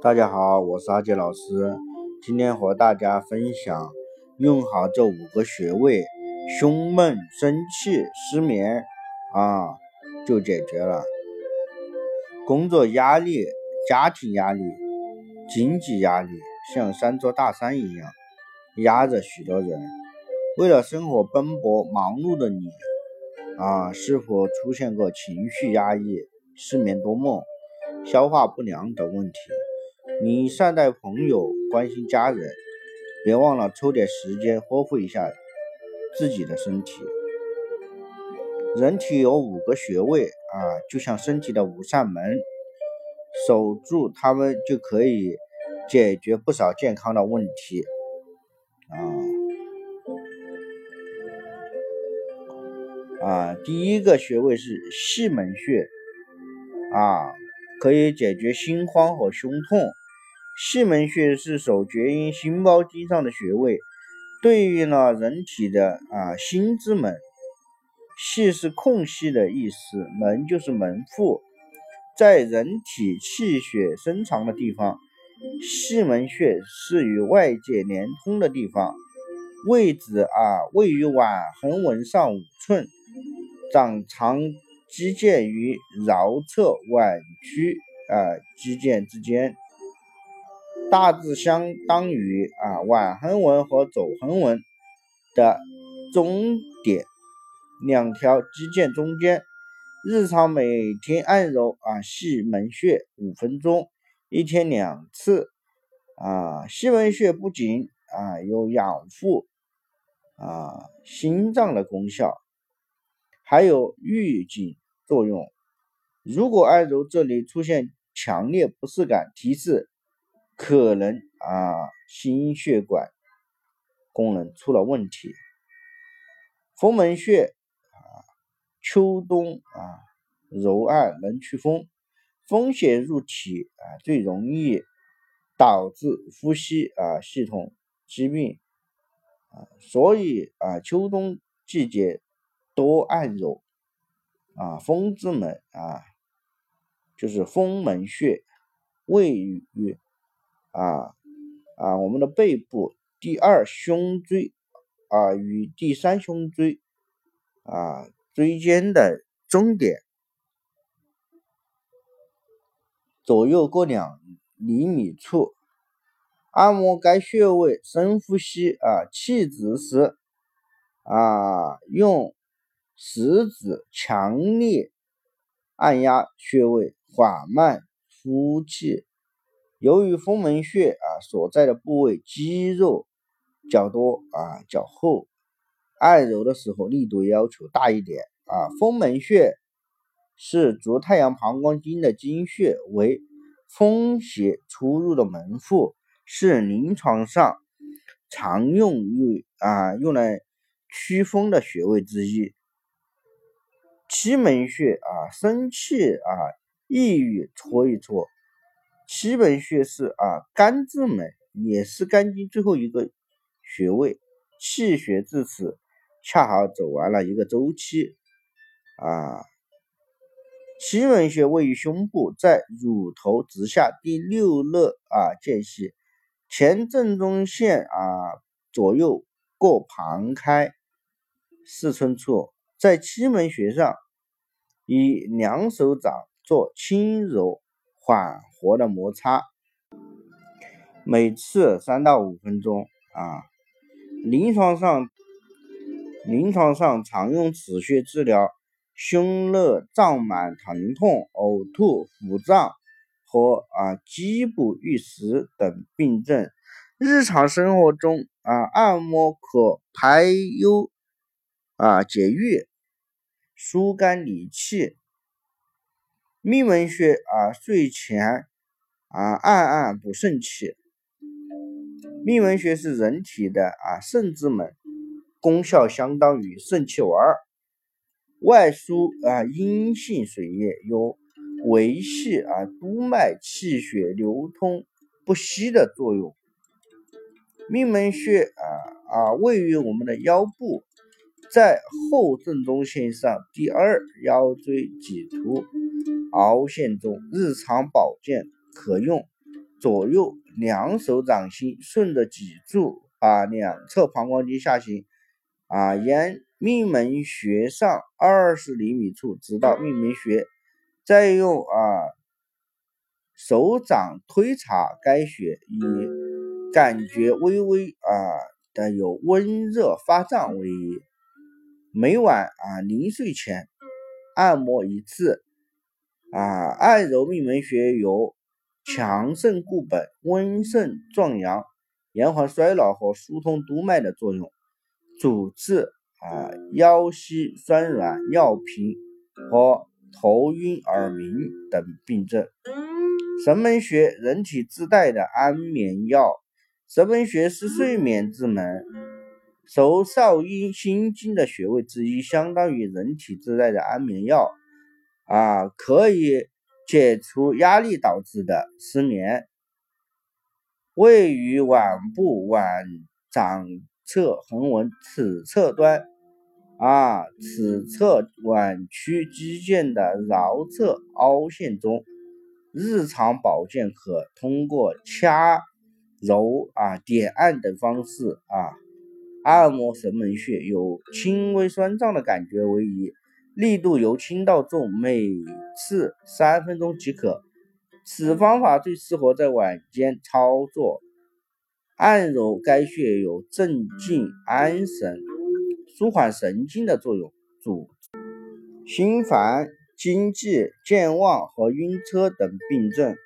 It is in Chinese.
大家好，我是阿杰老师，今天和大家分享，用好这五个穴位，胸闷、生气、失眠啊，就解决了。工作压力、家庭压力、经济压力，像三座大山一样压着许多人。为了生活奔波忙碌的你啊，是否出现过情绪压抑、失眠多梦、消化不良等问题？你善待朋友，关心家人，别忘了抽点时间呵护一下自己的身体。人体有五个穴位啊，就像身体的五扇门，守住它们就可以解决不少健康的问题啊啊！第一个穴位是细门穴啊，可以解决心慌和胸痛。细门穴是手厥阴心包经上的穴位，对应了人体的啊心之门。细是空隙的意思，门就是门户，在人体气血深长的地方，细门穴是与外界连通的地方。位置啊位于腕横纹上五寸，掌长肌腱与桡侧腕屈啊肌腱之间。大致相当于啊腕横纹和肘横纹的中点，两条肌腱中间。日常每天按揉啊细门穴五分钟，一天两次。啊细门穴不仅啊有养护啊心脏的功效，还有预警作用。如果按揉这里出现强烈不适感，提示。可能啊，心血管功能出了问题。风门穴啊，秋冬啊揉按能祛风，风邪入体啊最容易导致呼吸啊系统疾病啊，所以啊秋冬季节多按揉啊风之门啊，就是风门穴位于。啊啊，我们的背部第二胸椎啊与第三胸椎啊椎间的中点左右各两厘米处，按摩该穴位，深呼吸啊，气止时啊，用食指强烈按压穴位，缓慢呼气。由于风门穴啊所在的部位肌肉较多啊较厚，按揉的时候力度要求大一点啊。风门穴是足太阳膀胱经的经穴，为风邪出入的门户，是临床上常用于啊用来驱风的穴位之一。七门穴啊生气啊抑郁搓一搓。七门穴是啊肝之门，也是肝经最后一个穴位，气血至此恰好走完了一个周期啊。七门穴位于胸部，在乳头直下第六肋啊间隙，前正中线啊左右各旁开四寸处，在七门穴上以两手掌做轻柔。缓活的摩擦，每次三到五分钟啊。临床上，临床上常用此穴治疗胸热胀满、疼痛、呕吐、腹胀和啊肌不欲食等病症。日常生活中啊，按摩可排忧啊解郁、疏肝理气。命门穴啊，睡前啊按按补肾气。命门穴是人体的啊肾之门，功效相当于肾气丸儿，外输啊阴性水液，有维系啊督脉气血流通不息的作用。命门穴啊啊位于我们的腰部，在后正中线上第二腰椎棘突。凹陷中，日常保健可用左右两手掌心顺着脊柱啊两侧膀胱经下行啊，沿命门穴上二十厘米处直到命门穴，再用啊手掌推查该穴，以感觉微微啊的有温热发胀为宜。每晚啊临睡前按摩一次。啊，按揉命门穴有强肾固本、温肾壮阳、延缓衰老和疏通督脉的作用，主治啊腰膝酸软、尿频和头晕耳鸣等病症。神门穴，人体自带的安眠药。神门穴是睡眠之门，手少阴心经的穴位之一，相当于人体自带的安眠药。啊，可以解除压力导致的失眠。位于腕部腕掌侧横纹尺侧端，啊，尺侧腕屈肌腱的桡侧凹陷中。日常保健可通过掐、揉、啊点按等方式啊按摩神门穴，有轻微酸胀的感觉为宜。力度由轻到重，每次三分钟即可。此方法最适合在晚间操作。按揉该穴有镇静安神、舒缓神经的作用，主心烦、惊悸、健忘和晕车等病症。